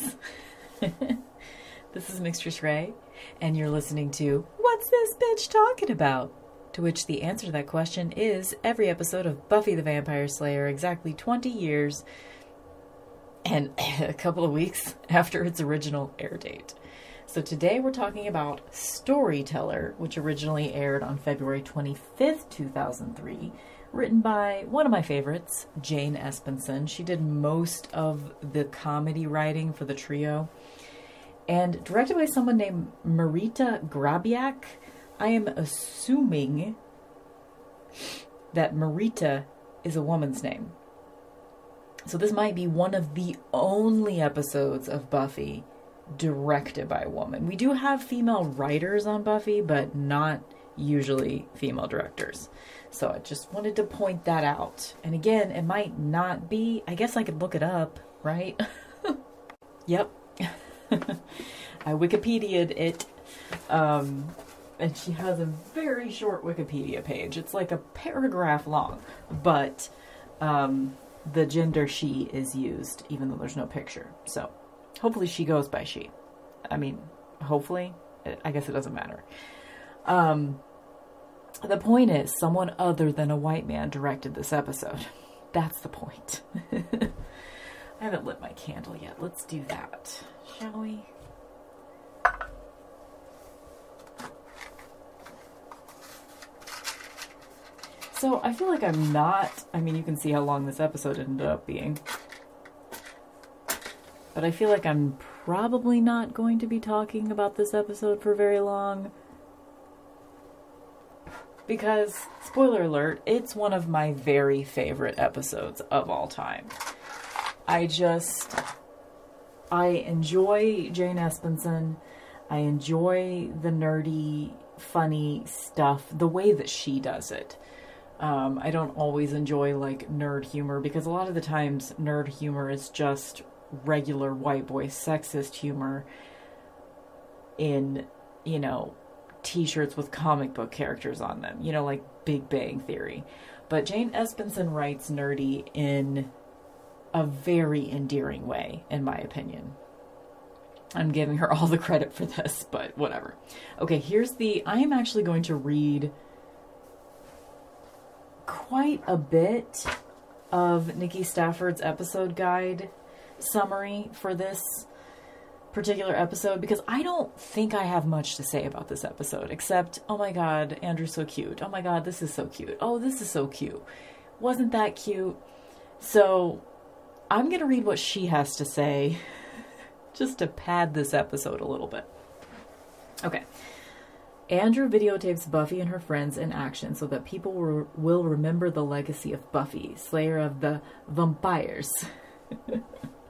This is Mixtress Ray, and you're listening to What's This Bitch Talking About? To which the answer to that question is every episode of Buffy the Vampire Slayer, exactly 20 years and a couple of weeks after its original air date. So today we're talking about Storyteller, which originally aired on February 25th, 2003 written by one of my favorites, Jane Espenson. She did most of the comedy writing for the trio. And directed by someone named Marita Grabiak. I am assuming that Marita is a woman's name. So this might be one of the only episodes of Buffy directed by a woman. We do have female writers on Buffy, but not usually female directors. So I just wanted to point that out. And again, it might not be, I guess I could look it up, right? yep. I Wikipedia'd it. Um, and she has a very short Wikipedia page. It's like a paragraph long, but um, the gender she is used, even though there's no picture. So hopefully she goes by she. I mean, hopefully. I guess it doesn't matter. Um, the point is, someone other than a white man directed this episode. That's the point. I haven't lit my candle yet. Let's do that, shall we? So I feel like I'm not. I mean, you can see how long this episode ended up being. But I feel like I'm probably not going to be talking about this episode for very long because, spoiler alert, it's one of my very favorite episodes of all time. I just, I enjoy Jane Espenson. I enjoy the nerdy, funny stuff, the way that she does it. Um, I don't always enjoy like nerd humor because a lot of the times nerd humor is just regular white boy sexist humor in, you know, t-shirts with comic book characters on them, you know, like Big Bang Theory. But Jane Espenson writes nerdy in a very endearing way, in my opinion. I'm giving her all the credit for this, but whatever. Okay, here's the. I am actually going to read quite a bit of Nikki Stafford's episode guide summary for this particular episode because I don't think I have much to say about this episode except, oh my god, Andrew's so cute. Oh my god, this is so cute. Oh, this is so cute. Wasn't that cute? So I'm going to read what she has to say just to pad this episode a little bit. Okay. Andrew videotapes Buffy and her friends in action so that people will remember the legacy of Buffy, slayer of the vampires.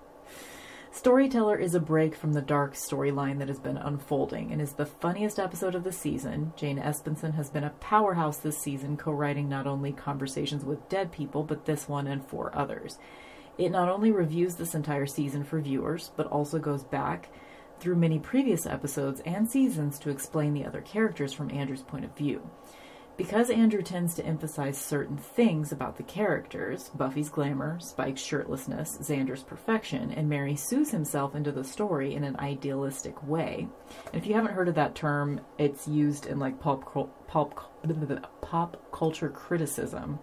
Storyteller is a break from the dark storyline that has been unfolding and is the funniest episode of the season. Jane Espenson has been a powerhouse this season, co writing not only Conversations with Dead People, but this one and four others. It not only reviews this entire season for viewers, but also goes back through many previous episodes and seasons to explain the other characters from Andrew's point of view. Because Andrew tends to emphasize certain things about the characters Buffy's glamour, Spike's shirtlessness, Xander's perfection, and Mary Sue's himself into the story in an idealistic way. And if you haven't heard of that term, it's used in like pop, pop, pop culture criticism.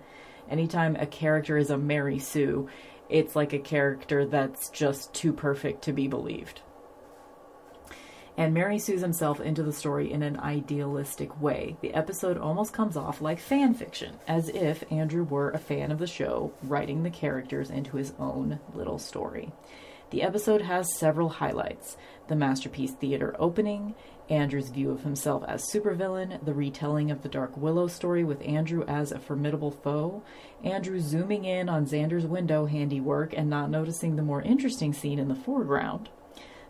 Anytime a character is a Mary Sue, it's like a character that's just too perfect to be believed and Mary Sue's himself into the story in an idealistic way. The episode almost comes off like fan fiction, as if Andrew were a fan of the show, writing the characters into his own little story. The episode has several highlights the Masterpiece Theater opening, Andrew's view of himself as supervillain, the retelling of the Dark Willow story with Andrew as a formidable foe, Andrew zooming in on Xander's window handiwork and not noticing the more interesting scene in the foreground,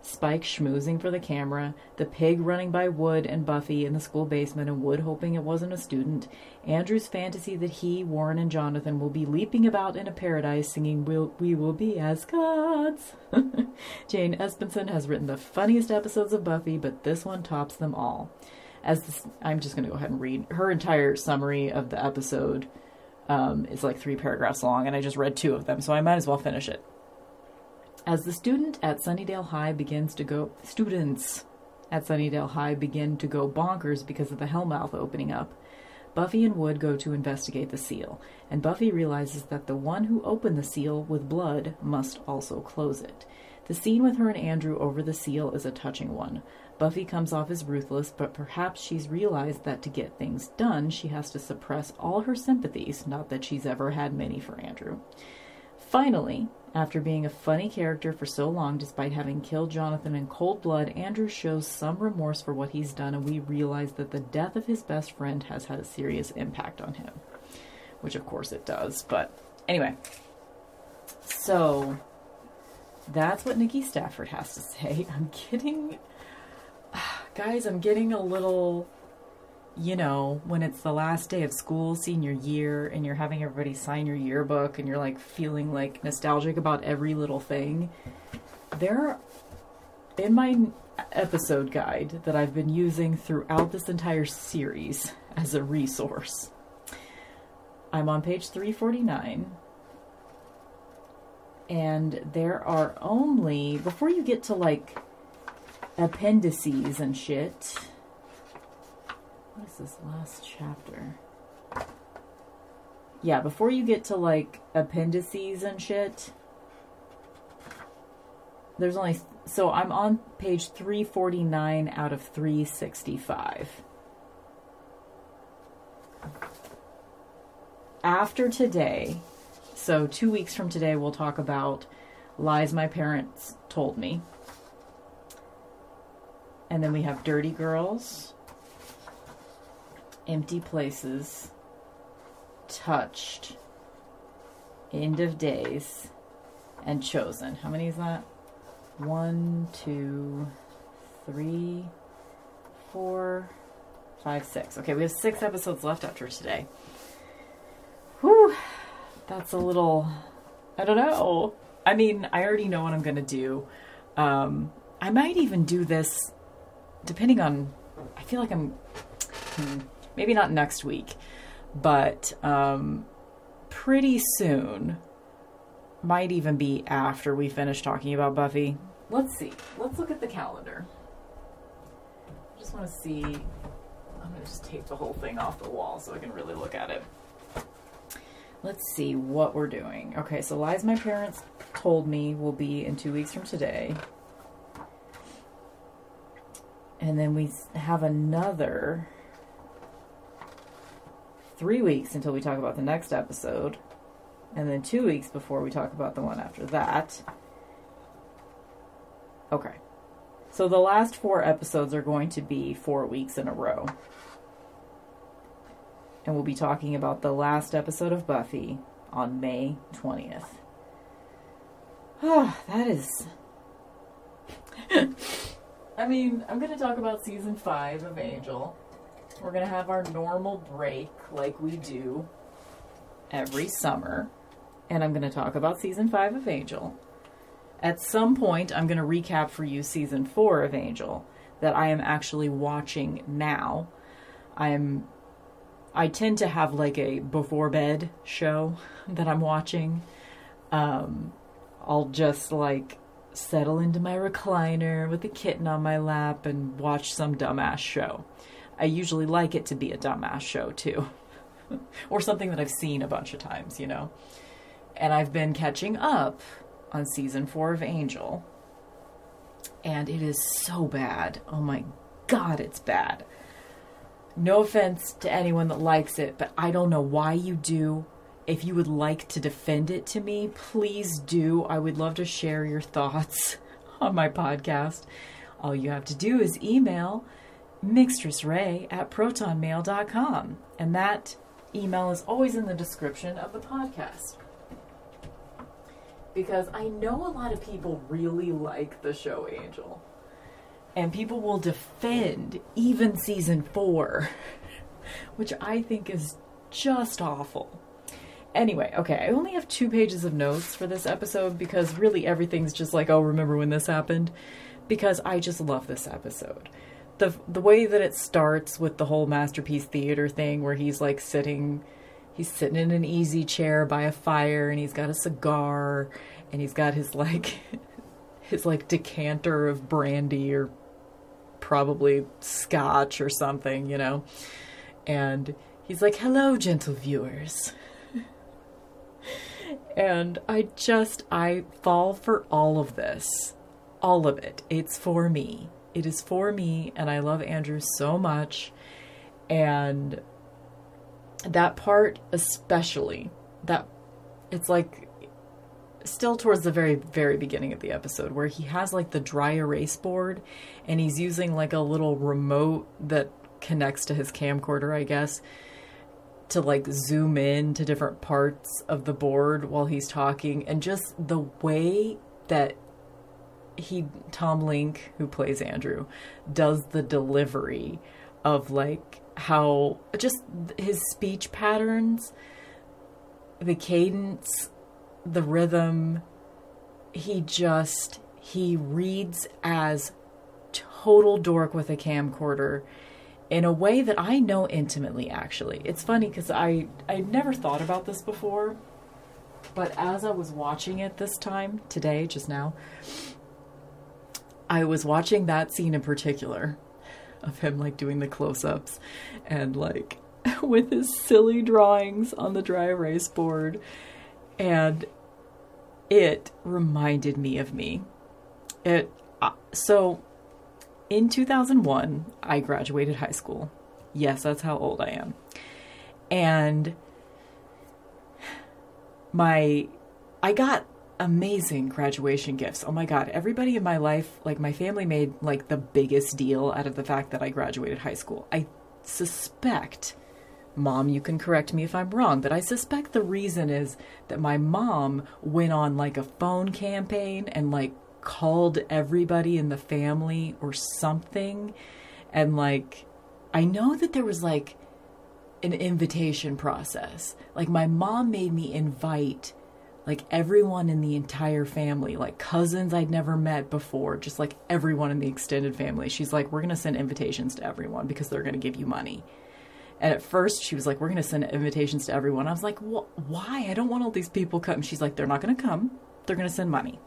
Spike schmoozing for the camera, the pig running by Wood and Buffy in the school basement, and Wood hoping it wasn't a student, Andrew's fantasy that he, Warren, and Jonathan will be leaping about in a paradise singing we'll, We Will Be As Gods. Jane Espenson has written the funniest episodes of Buffy, but this one tops them all. As this, I'm just going to go ahead and read her entire summary of the episode. Um, is like three paragraphs long, and I just read two of them, so I might as well finish it. As the student at Sunnydale High begins to go, students at Sunnydale High begin to go bonkers because of the Hellmouth opening up. Buffy and Wood go to investigate the seal, and Buffy realizes that the one who opened the seal with blood must also close it. The scene with her and Andrew over the seal is a touching one. Buffy comes off as ruthless, but perhaps she's realized that to get things done, she has to suppress all her sympathies, not that she's ever had many for Andrew. Finally, after being a funny character for so long, despite having killed Jonathan in cold blood, Andrew shows some remorse for what he's done, and we realize that the death of his best friend has had a serious impact on him. Which, of course, it does. But anyway, so that's what Nikki Stafford has to say. I'm getting. Guys, I'm getting a little you know, when it's the last day of school, senior year, and you're having everybody sign your yearbook and you're like feeling like nostalgic about every little thing, there, in my episode guide that I've been using throughout this entire series as a resource, I'm on page 349. And there are only, before you get to like appendices and shit, what is this last chapter? Yeah, before you get to like appendices and shit, there's only so I'm on page 349 out of 365. After today, so 2 weeks from today we'll talk about lies my parents told me. And then we have Dirty Girls, empty places, touched, end of days, and chosen. How many is that? One, two, three, four, five, six. Okay, we have six episodes left after today. Whew, that's a little. I don't know. I mean, I already know what I'm gonna do. Um, I might even do this, depending on. I feel like I'm. Hmm, maybe not next week, but um, pretty soon. Might even be after we finish talking about Buffy. Let's see. Let's look at the calendar. I just want to see. I'm going to just take the whole thing off the wall so I can really look at it. Let's see what we're doing. Okay, so Lies My Parents Told Me will be in two weeks from today. And then we have another three weeks until we talk about the next episode, and then two weeks before we talk about the one after that. Okay. So the last four episodes are going to be four weeks in a row. And we'll be talking about the last episode of Buffy on May 20th. Oh, that is. I mean, I'm going to talk about season five of Angel. We're going to have our normal break like we do every summer. And I'm going to talk about season five of Angel. At some point, I'm going to recap for you season four of Angel that I am actually watching now. I am. I tend to have like a before bed show that I'm watching. Um, I'll just like settle into my recliner with a kitten on my lap and watch some dumbass show. I usually like it to be a dumbass show too. or something that I've seen a bunch of times, you know. And I've been catching up on season four of Angel. And it is so bad. Oh my god, it's bad. No offense to anyone that likes it, but I don't know why you do. If you would like to defend it to me, please do. I would love to share your thoughts on my podcast. All you have to do is email mixtressray at protonmail.com. And that email is always in the description of the podcast. Because I know a lot of people really like the show Angel. And people will defend even season four, which I think is just awful. Anyway, okay, I only have two pages of notes for this episode because really everything's just like, oh, remember when this happened? Because I just love this episode the the way that it starts with the whole masterpiece theater thing where he's like sitting he's sitting in an easy chair by a fire and he's got a cigar and he's got his like his like decanter of brandy or probably scotch or something, you know. And he's like, "Hello, gentle viewers." and I just I fall for all of this. All of it. It's for me. It is for me and I love Andrew so much. And that part especially that it's like still towards the very very beginning of the episode where he has like the dry erase board and he's using like a little remote that connects to his camcorder i guess to like zoom in to different parts of the board while he's talking. And just the way that he Tom Lenk, who plays Andrew does the delivery of like how just his speech patterns the cadence the rhythm he just he reads as total dork with a camcorder in a way that I know intimately actually. It's funny because I I never thought about this before, but as I was watching it this time today, just now, I was watching that scene in particular of him like doing the close-ups and like with his silly drawings on the dry erase board and it reminded me of me. It uh, so in 2001, I graduated high school. Yes, that's how old I am. And my I got amazing graduation gifts. Oh my god, everybody in my life, like my family made like the biggest deal out of the fact that I graduated high school. I suspect Mom, you can correct me if I'm wrong, but I suspect the reason is that my mom went on like a phone campaign and like called everybody in the family or something. And like, I know that there was like an invitation process. Like, my mom made me invite like everyone in the entire family, like cousins I'd never met before, just like everyone in the extended family. She's like, we're going to send invitations to everyone because they're going to give you money. And at first, she was like, We're going to send invitations to everyone. I was like, Why? I don't want all these people come. She's like, They're not going to come. They're going to send money.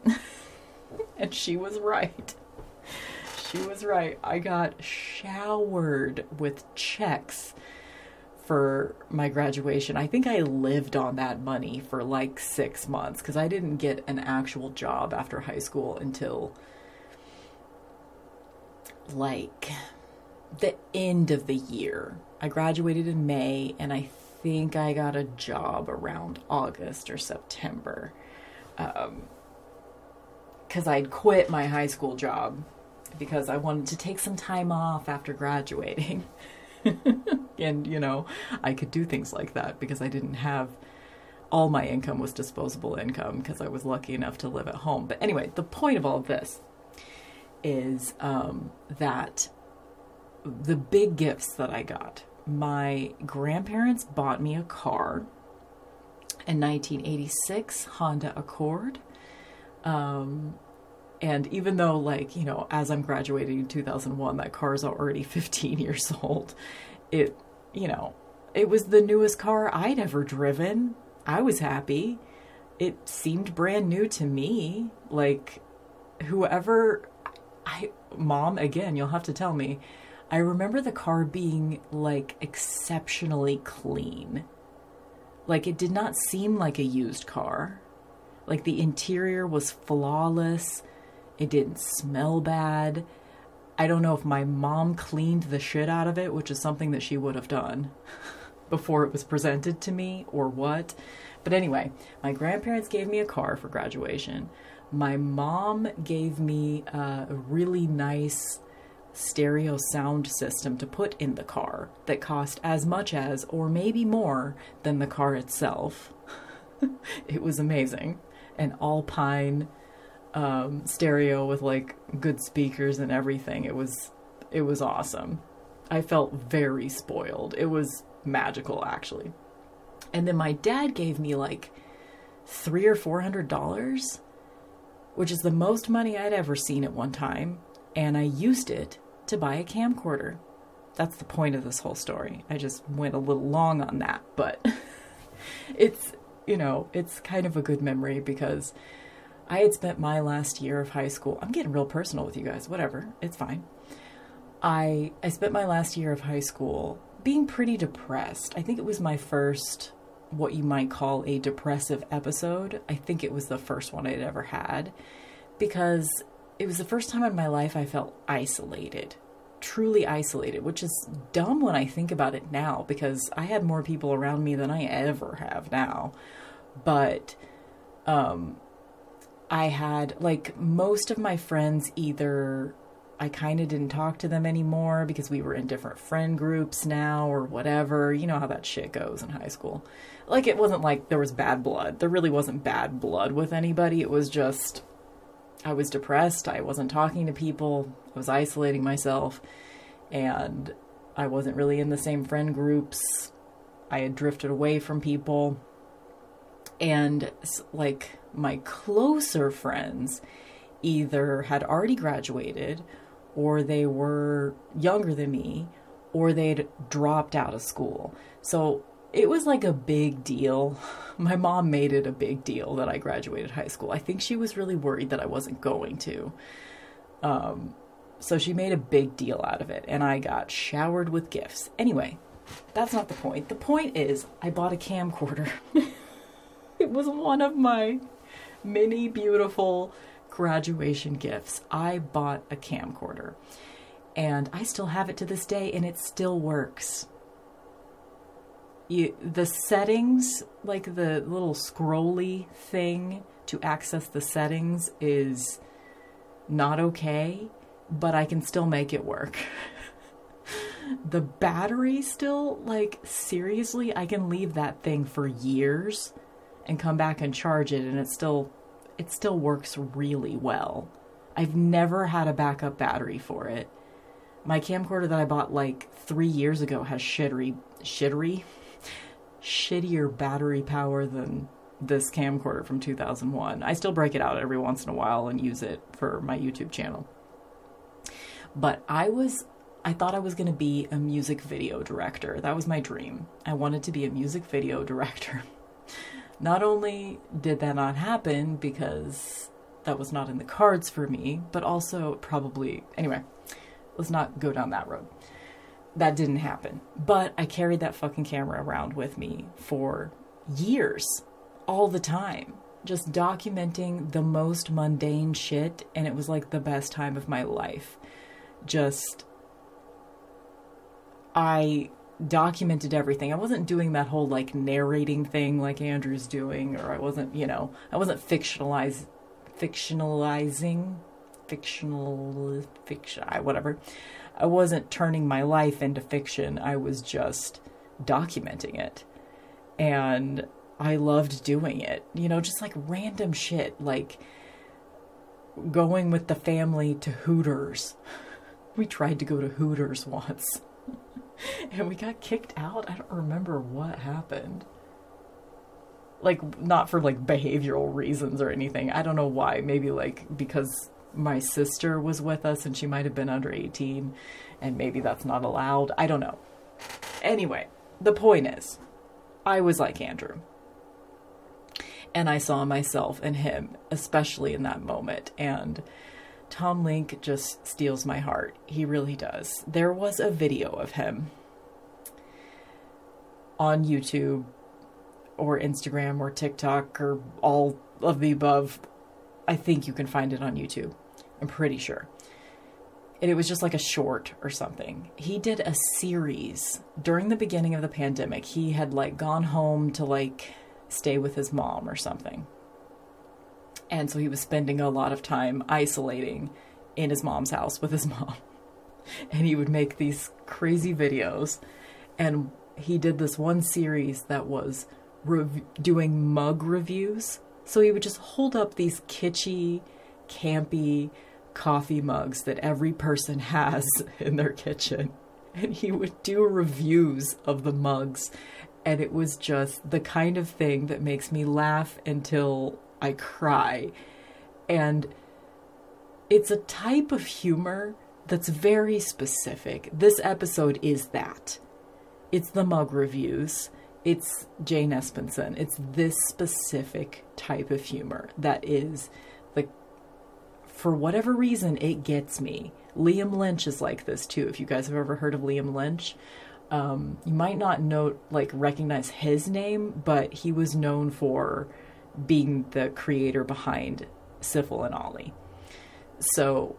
and she was right. She was right. I got showered with checks for my graduation. I think I lived on that money for like six months because I didn't get an actual job after high school until like the end of the year. I graduated in May and I think I got a job around August or September. Um, because I'd quit my high school job because I wanted to take some time off after graduating. and, you know, I could do things like that because I didn't have all my income was disposable income because I was lucky enough to live at home. But anyway, the point of all of this is um, that the big gifts that I got, my grandparents bought me a car, a 1986 Honda Accord. Um, and even though, like, you know, as I'm graduating in 2001, that car is already 15 years old, it, you know, it was the newest car I'd ever driven. I was happy. It seemed brand new to me. Like, whoever, I, mom, again, you'll have to tell me. I remember the car being like exceptionally clean. Like, it did not seem like a used car. Like, the interior was flawless it didn't smell bad. I don't know if my mom cleaned the shit out of it, which is something that she would have done before it was presented to me or what. But anyway, my grandparents gave me a car for graduation. My mom gave me a really nice stereo sound system to put in the car that cost as much as, or maybe more, than the car itself. it was amazing. An Alpine um, stereo with like good speakers and everything. It was it was awesome. I felt very spoiled. It was magical actually. And then my dad gave me like three or four hundred dollars, which is the most money I'd ever seen at one time, and I used it to buy a camcorder. That's the point of this whole story. I just went a little long on that, but it's you know, it's kind of a good memory because I had spent my last year of high school. I'm getting real personal with you guys. Whatever. It's fine. I I spent my last year of high school being pretty depressed. I think it was my first what you might call a depressive episode. I think it was the first one I'd ever had because it was the first time in my life I felt isolated. Truly isolated, which is dumb when I think about it now because I had more people around me than I ever have now. But um I had like most of my friends either I kind of didn't talk to them anymore because we were in different friend groups now or whatever. You know how that shit goes in high school. Like it wasn't like there was bad blood. There really wasn't bad blood with anybody. It was just I was depressed. I wasn't talking to people. I was isolating myself and I wasn't really in the same friend groups. I had drifted away from people. And like my closer friends either had already graduated or they were younger than me or they'd dropped out of school. So it was like a big deal. My mom made it a big deal that I graduated high school. I think she was really worried that I wasn't going to. Um, so she made a big deal out of it, and I got showered with gifts. Anyway, that's not the point. The point is, I bought a camcorder. was one of my many beautiful graduation gifts. I bought a camcorder and I still have it to this day and it still works. You, the settings, like the little scrolly thing to access the settings, is not okay, but I can still make it work. the battery still, like, seriously, I can leave that thing for years and come back and charge it and it still it still works really well. I've never had a backup battery for it. My camcorder that I bought like 3 years ago has shittery shittery shittier battery power than this camcorder from 2001. I still break it out every once in a while and use it for my YouTube channel. But I was I thought I was going to be a music video director. That was my dream. I wanted to be a music video director. Not only did that not happen because that was not in the cards for me, but also probably, anyway, let's not go down that road. That didn't happen. But I carried that fucking camera around with me for years, all the time, just documenting the most mundane shit, and it was like the best time of my life. Just, I documented everything. I wasn't doing that whole like narrating thing like Andrew's doing, or I wasn't, you know, I wasn't fictionalize, fictionalizing, fictional, fiction, whatever. I wasn't turning my life into fiction. I was just documenting it. And I loved doing it. You know, just like random shit, like going with the family to Hooters. We tried to go to Hooters once. and we got kicked out. I don't remember what happened. Like, not for like behavioral reasons or anything. I don't know why. Maybe like because my sister was with us and she might have been under 18 and maybe that's not allowed. I don't know. Anyway, the point is, I was like Andrew. And I saw myself in him, especially in that moment. And Tom Lenk just steals my heart. He really does. There was a video of him on YouTube or Instagram or TikTok or all of the above. I think you can find it on YouTube. I'm pretty sure. And it was just like a short or something. He did a series during the beginning of the pandemic. He had like gone home to like stay with his mom or something. And so he was spending a lot of time isolating in his mom's house with his mom. And he would make these crazy videos. And he did this one series that was rev- doing mug reviews. So he would just hold up these kitschy, campy coffee mugs that every person has in their kitchen. And he would do reviews of the mugs. And it was just the kind of thing that makes me laugh until I cry. And it's a type of humor that's very specific. This episode is that. It's the mug reviews. It's Jane Espenson. It's this specific type of humor that is the for whatever reason, it gets me. Liam Lynch is like this too. If you guys have ever heard of Liam Lynch, um, you might not know, like, recognize his name, but he was known for being the creator behind Sifl and Ollie. So,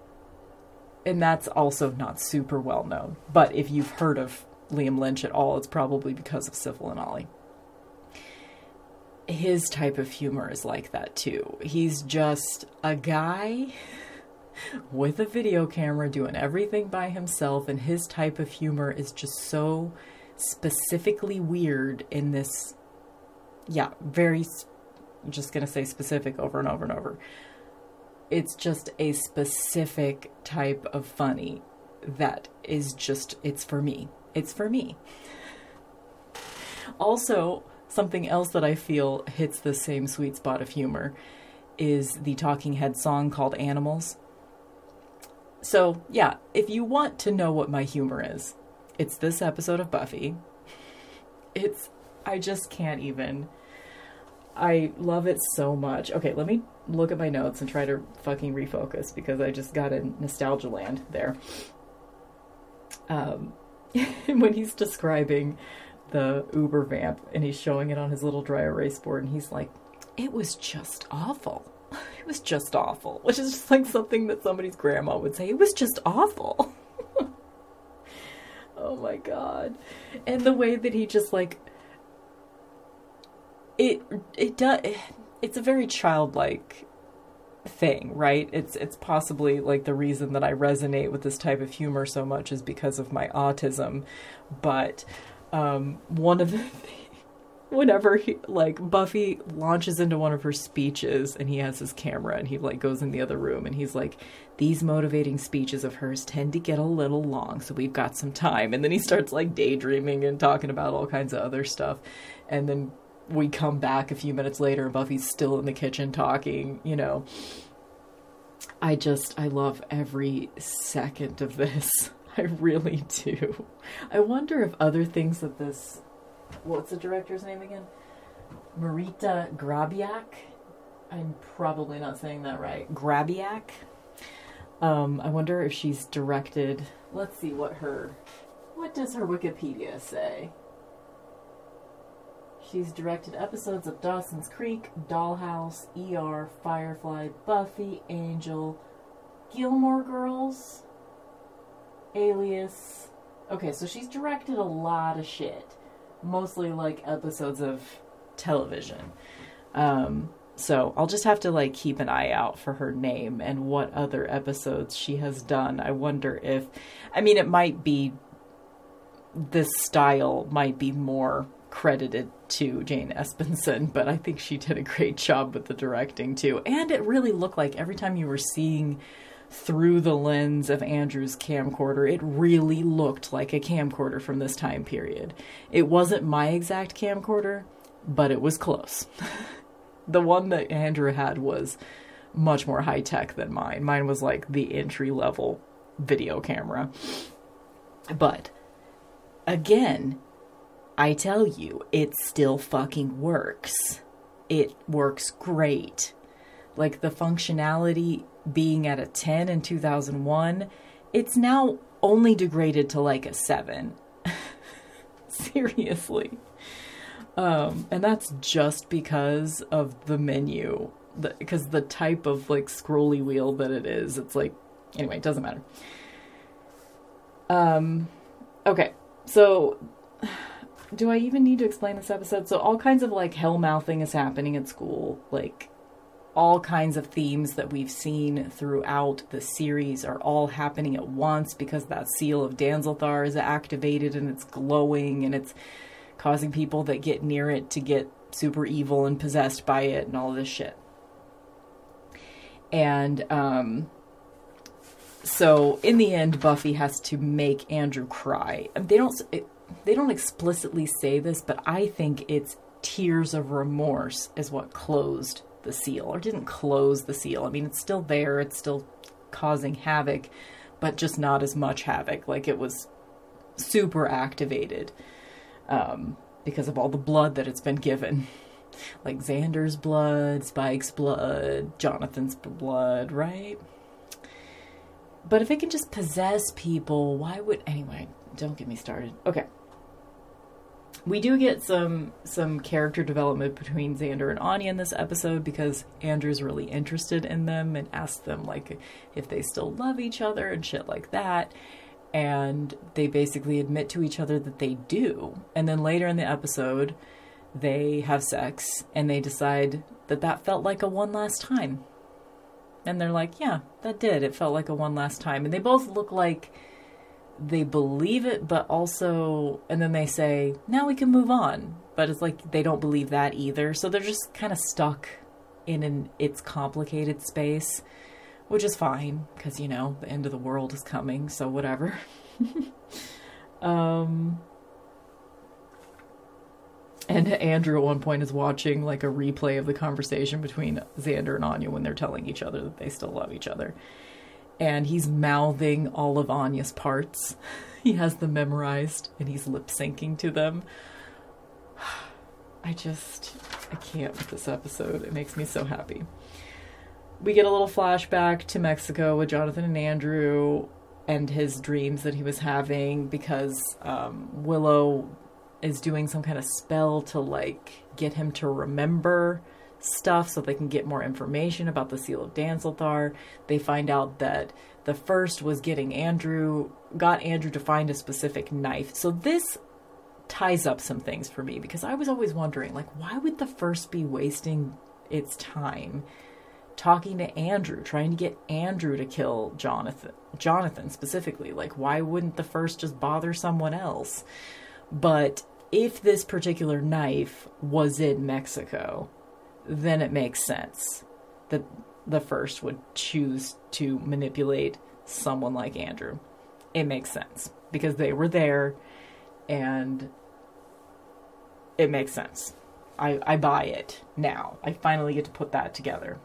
and that's also not super well known. But if you've heard of Liam Lynch at all, it's probably because of Sifl and Ollie. His type of humor is like that too. He's just a guy with a video camera doing everything by himself, and his type of humor is just so specifically weird in this, yeah, very, I'm just gonna say specific over and over and over. It's just a specific type of funny that is just, it's for me. It's for me. Also, something else that I feel hits the same sweet spot of humor is the Talking Head song called Animals. So, yeah, if you want to know what my humor is, it's this episode of Buffy. It's, I just can't even. I love it so much. Okay, let me look at my notes and try to fucking refocus because I just got in nostalgia land there. Um, when he's describing the Uber vamp and he's showing it on his little dry erase board and he's like, it was just awful. It was just awful, which is just like something that somebody's grandma would say. It was just awful. oh my god. And the way that he just like it it does it's a very childlike thing, right? It's it's possibly like the reason that I resonate with this type of humor so much is because of my autism. But um, one of the whenever he like Buffy launches into one of her speeches and he has his camera and he like goes in the other room and he's like these motivating speeches of hers tend to get a little long so we've got some time and then he starts like daydreaming and talking about all kinds of other stuff and then we come back a few minutes later and Buffy's still in the kitchen talking, you know. I just I love every second of this. I really do. I wonder if other things that this what's the director's name again? Marita Grabiak. I'm probably not saying that right. Grabiak. Um, I wonder if she's directed. Let's see what her. What does her Wikipedia say? She's directed episodes of Dawson's Creek, Dollhouse, ER, Firefly, Buffy, Angel, Gilmore Girls, Alias. Okay, so she's directed a lot of shit. Mostly like episodes of television. Um, so I'll just have to like keep an eye out for her name and what other episodes she has done. I wonder if, I mean, it might be this style might be more credited to Jane Espenson, but I think she did a great job with the directing too. And it really looked like every time you were seeing through the lens of Andrew's camcorder, it really looked like a camcorder from this time period. It wasn't my exact camcorder, but it was close. the one that Andrew had was much more high tech than mine. Mine was like the entry level video camera. But again, I tell you, it still fucking works. It works great. Like the functionality being at a 10 in 2001, it's now only degraded to like a 7. Seriously. Um, and that's just because of the menu. Because the, the type of like scrolly wheel that it is, it's like, anyway, it doesn't matter. Um, okay, so do I even need to explain this episode? So all kinds of like hell mouthing is happening at school. Like all kinds of themes that we've seen throughout the series are all happening at once because that seal of Danzalthar is activated and it's glowing and it's causing people that get near it to get super evil and possessed by it and all this shit. And um so in the end Buffy has to make Andrew cry. They don't it, they don't explicitly say this, but I think it's tears of remorse is what closed the seal or didn't close the seal. I mean, it's still there, it's still causing havoc, but just not as much havoc. Like it was super activated um, because of all the blood that it's been given. Like Xander's blood, Spike's blood, Jonathan's blood, right? but if it can just possess people, why would anyway? Don't get me started. Okay. We do get some some character development between Xander and Anya in this episode because Andrew's really interested in them and asks them like if they still love each other and shit like that. And they basically admit to each other that they do. And then later in the episode, they have sex and they decide that that felt like a one last time. And they're like, yeah, that did. It felt like a one last time. And they both look like they believe it, but also, and then they say, now we can move on. But it's like they don't believe that either. So they're just kind of stuck in an it's complicated space, which is fine because, you know, the end of the world is coming. So whatever. um, and Andrew at one point is watching like a replay of the conversation between Xander and Anya when they're telling each other that they still love each other. And he's mouthing all of Anya's parts. He has them memorized and he's lip syncing to them. I just, I can't with this episode. It makes me so happy. We get a little flashback to Mexico with Jonathan and Andrew and his dreams that he was having because um, Willow is doing some kind of spell to like get him to remember stuff so they can get more information about the seal of Danzalthar. They find out that the first was getting Andrew got Andrew to find a specific knife. So this ties up some things for me because I was always wondering like why would the first be wasting its time talking to Andrew, trying to get Andrew to kill Jonathan Jonathan specifically. Like why wouldn't the first just bother someone else? But if this particular knife was in Mexico, then it makes sense that the first would choose to manipulate someone like Andrew. It makes sense because they were there and it makes sense. I, I buy it now. I finally get to put that together.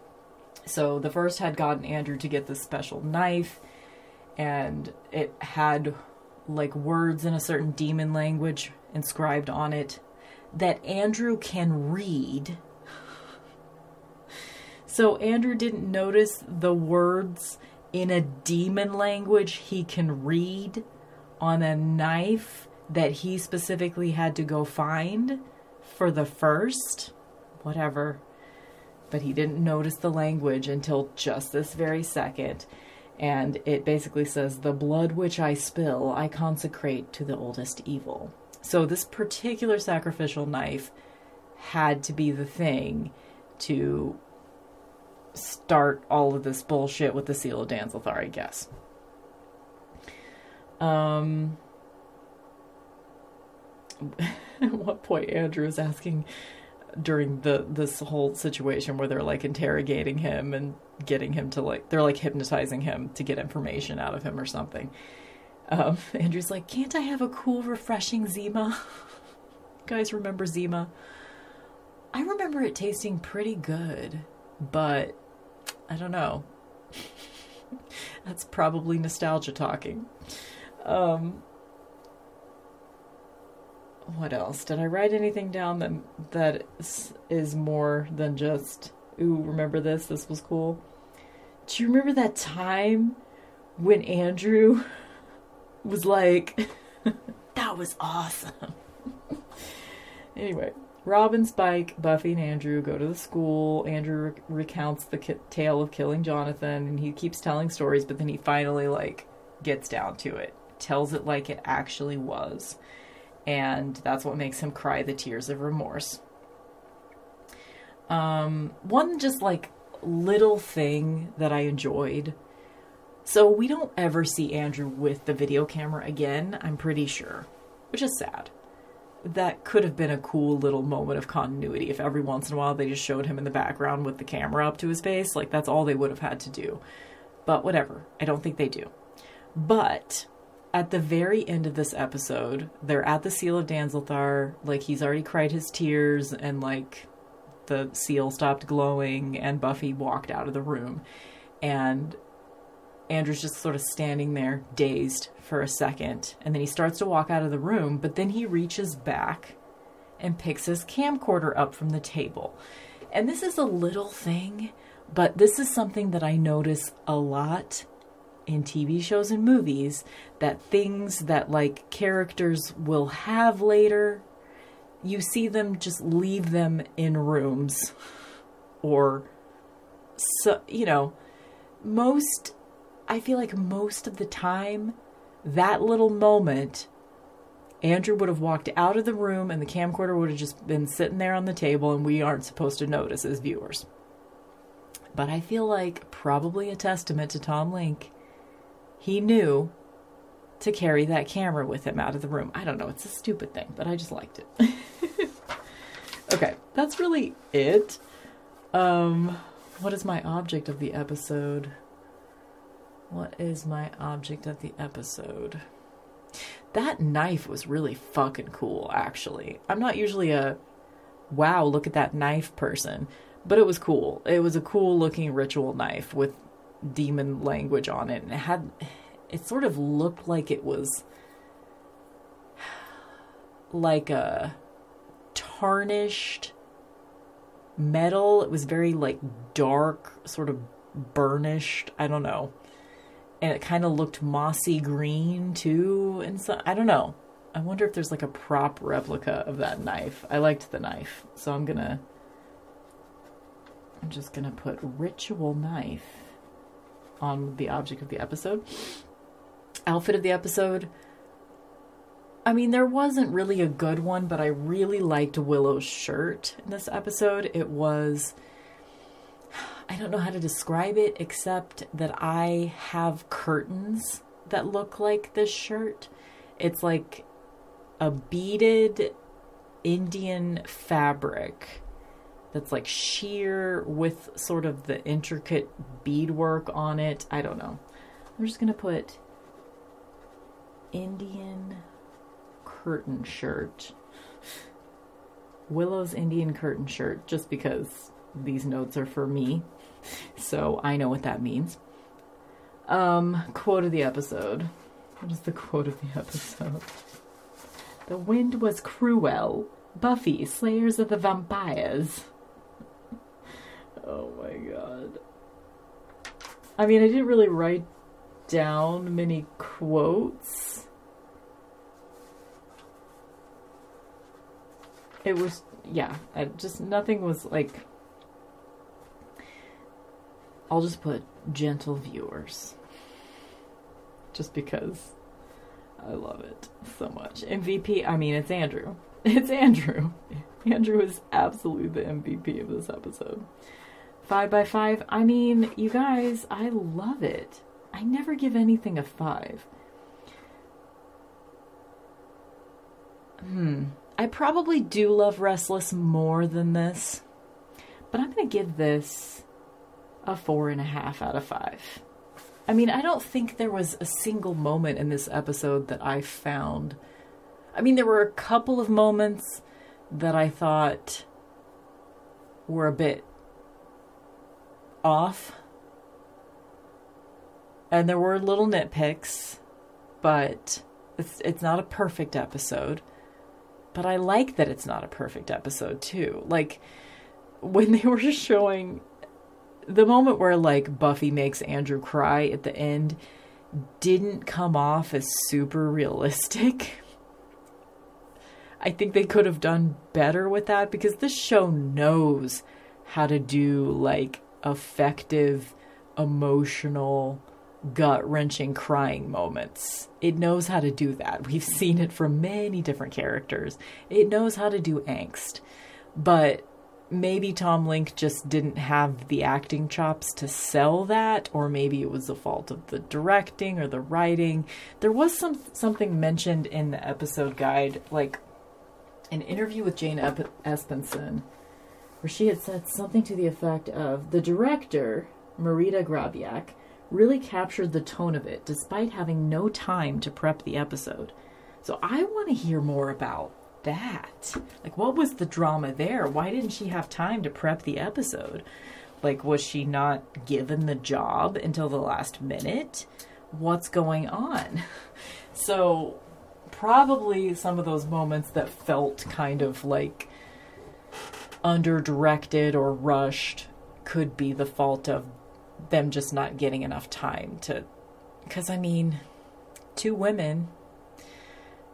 So the first had gotten Andrew to get this special knife, and it had like words in a certain demon language inscribed on it that Andrew can read. So Andrew didn't notice the words in a demon language he can read on a knife that he specifically had to go find for the first. Whatever. But he didn't notice the language until just this very second. And it basically says, The blood which I spill, I consecrate to the oldest evil. So this particular sacrificial knife had to be the thing to start all of this bullshit with the seal of Danzalthar, I guess. Um, at what point Andrew is asking during the this whole situation where they're like interrogating him and getting him to like they're like hypnotizing him to get information out of him or something. Um, Andrew's like, can't I have a cool, refreshing Zima? guys remember Zima? I remember it tasting pretty good, but I don't know. That's probably nostalgia talking. Um, what else? Did I write anything down that that is more than just ooh, remember this? This was cool. Do you remember that time when Andrew was like, that was awesome. anyway, Robin, Spike, Buffy, and Andrew go to the school. Andrew recounts the ki- tale of killing Jonathan, and he keeps telling stories, but then he finally, like, gets down to it. Tells it like it actually was. And that's what makes him cry the tears of remorse. Um, one just, like, little thing that I enjoyed so we don't ever see Andrew with the video camera again, I'm pretty sure, which is sad. That could have been a cool little moment of continuity if every once in a while they just showed him in the background with the camera up to his face. Like, that's all they would have had to do. But whatever, I don't think they do. But at the very end of this episode, they're at the Seal of Danzalthar. Like, he's already cried his tears, and like the seal stopped glowing, and Buffy walked out of the room. And Andrew's just sort of standing there, dazed for a second, and then he starts to walk out of the room, but then he reaches back and picks his camcorder up from the table. And this is a little thing, but this is something that I notice a lot in TV shows and movies that things that like characters will have later, you see them just leave them in rooms or so you know, most I feel like most of the time that little moment Andrew would have walked out of the room and the camcorder would have just been sitting there on the table and we aren't supposed to notice as viewers. But I feel like probably a testament to Tom Lenk. He knew to carry that camera with him out of the room. I don't know, it's a stupid thing, but I just liked it. okay, that's really it. Um what is my object of the episode? What is my object of the episode? That knife was really fucking cool, actually. I'm not usually a wow, look at that knife person, but it was cool. It was a cool looking ritual knife with demon language on it, and it had it sort of looked like it was like a tarnished metal. It was very like dark, sort of burnished. I don't know and it kind of looked mossy green too and so i don't know. I wonder if there's like a prop replica of that knife. I liked the knife so i'm gonna i'm just gonna put ritual knife on the object of the episode. Outfit of the episode. I mean, there wasn't really a good one, but I really liked Willow's shirt in this episode. It was I don't know how to describe it except that I have curtains that look like this shirt. It's like a beaded Indian fabric that's like sheer with sort of the intricate beadwork on it. I don't know. I'm just going to put Indian curtain shirt. Willow's Indian curtain shirt just because these notes are for me so I know what that means. Um, quote of the episode. What is the quote of the episode? The wind was cruel. Buffy, slayers of the vampires. oh my god. I mean, I didn't really write down many quotes. It was, yeah, I just nothing was like I'll just put gentle viewers. Just because I love it so much. MVP, I mean, it's Andrew. It's Andrew. Andrew is absolutely the MVP of this episode. Five by five, I mean, you guys, I love it. I never give anything a five. Hmm. I probably do love Restless more than this, but I'm going to give this a four and a half out of five. I mean, I don't think there was a single moment in this episode that I found. I mean, there were a couple of moments that I thought were a bit off. And there were little nitpicks, but it's it's not a perfect episode. But I like that it's not a perfect episode too. Like when they were showing the moment where like Buffy makes Andrew cry at the end didn't come off as super realistic. I think they could have done better with that because this show knows how to do like effective emotional gut wrenching crying moments. It knows how to do that. We've seen it from many different characters. It knows how to do angst. But maybe Tom Lenk just didn't have the acting chops to sell that, or maybe it was the fault of the directing or the writing. There was some something mentioned in the episode guide, like an interview with Jane Espenson, where she had said something to the effect of the director, Marita Grabiak, really captured the tone of it despite having no time to prep the episode. So I want to hear more about that? Like, what was the drama there? Why didn't she have time to prep the episode? Like, was she not given the job until the last minute? What's going on? So, probably some of those moments that felt kind of like under directed or rushed could be the fault of them just not getting enough time to Because, I mean, two women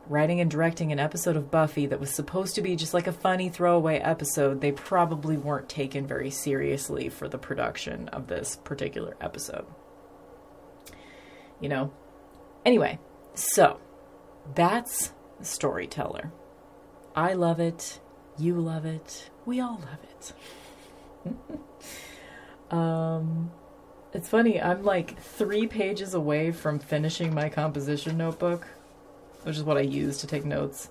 writing and directing an episode of Buffy that was supposed to be just like a funny throwaway episode, they probably weren't taken very seriously for the production of this particular episode. You know? Anyway, so that's Storyteller. I love it. You love it. We all love it. um, it's funny, I'm like three pages away from finishing my composition notebook which is what I use to take notes.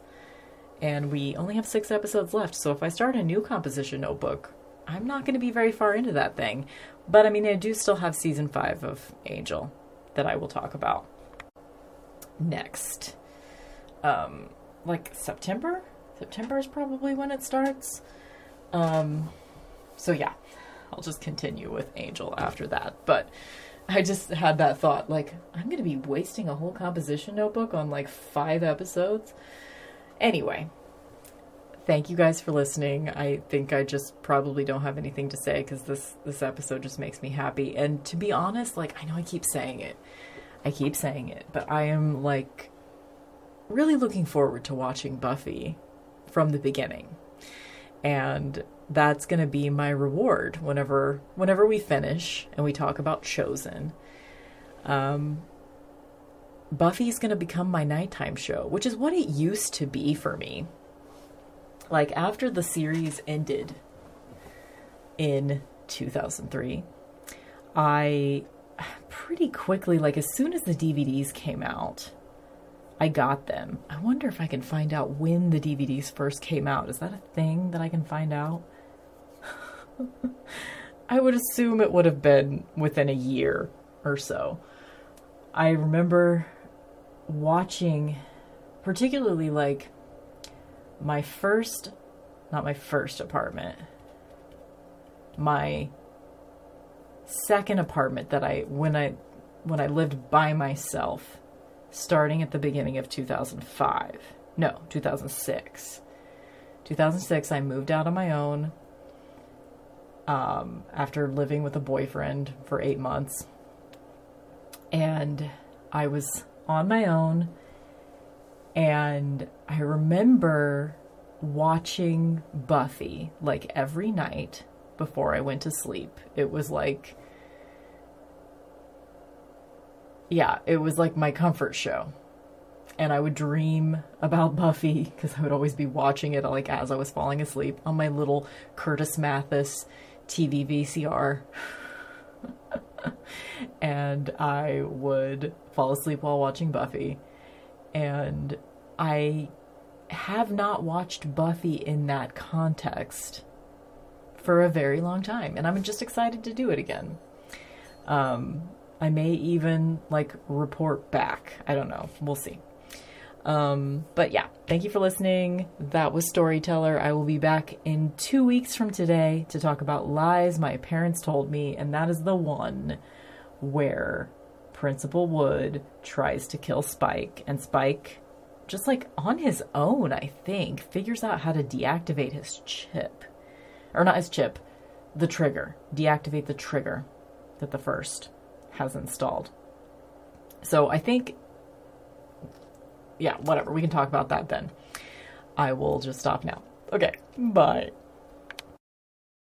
And we only have six episodes left, so if I start a new composition notebook, I'm not going to be very far into that thing. But I mean, I do still have season five of Angel that I will talk about next. Um, like September? September is probably when it starts. Um, so yeah, I'll just continue with Angel after that. But I just had that thought like, I'm going to be wasting a whole composition notebook on like five episodes. Anyway, thank you guys for listening. I think I just probably don't have anything to say because this this episode just makes me happy. And to be honest, like I know I keep saying it, I keep saying it, but I am like really looking forward to watching Buffy from the beginning. And that's going to be my reward whenever whenever we finish and we talk about chosen um buffy's going to become my nighttime show which is what it used to be for me like after the series ended in 2003 i pretty quickly like as soon as the dvds came out I got them. I wonder if I can find out when the DVDs first came out. Is that a thing that I can find out? I would assume it would have been within a year or so. I remember watching, particularly like my first, not my first apartment, my second apartment that I, when I, when I lived by myself, starting at the beginning of 2005. No, 2006. 2006, I moved out on my own um, after living with a boyfriend for eight months. And I was on my own. And I remember watching Buffy like every night before I went to sleep. It was like, yeah, it was like my comfort show. And I would dream about Buffy because I would always be watching it like as I was falling asleep on my little Curtis Mathes TV VCR. and I would fall asleep while watching Buffy. And I have not watched Buffy in that context for a very long time. And I'm just excited to do it again. Um, I may even like report back. I don't know. We'll see. Um, but yeah, thank you for listening. That was Storyteller. I will be back in two weeks from today to talk about lies my parents told me, and that is the one where Principal Wood tries to kill Spike, and Spike, just like on his own, I think, figures out how to deactivate his chip. Or not his chip, the trigger. Deactivate the trigger that the first has installed. So I think yeah, whatever. We can talk about that then. I will just stop now. Okay, bye.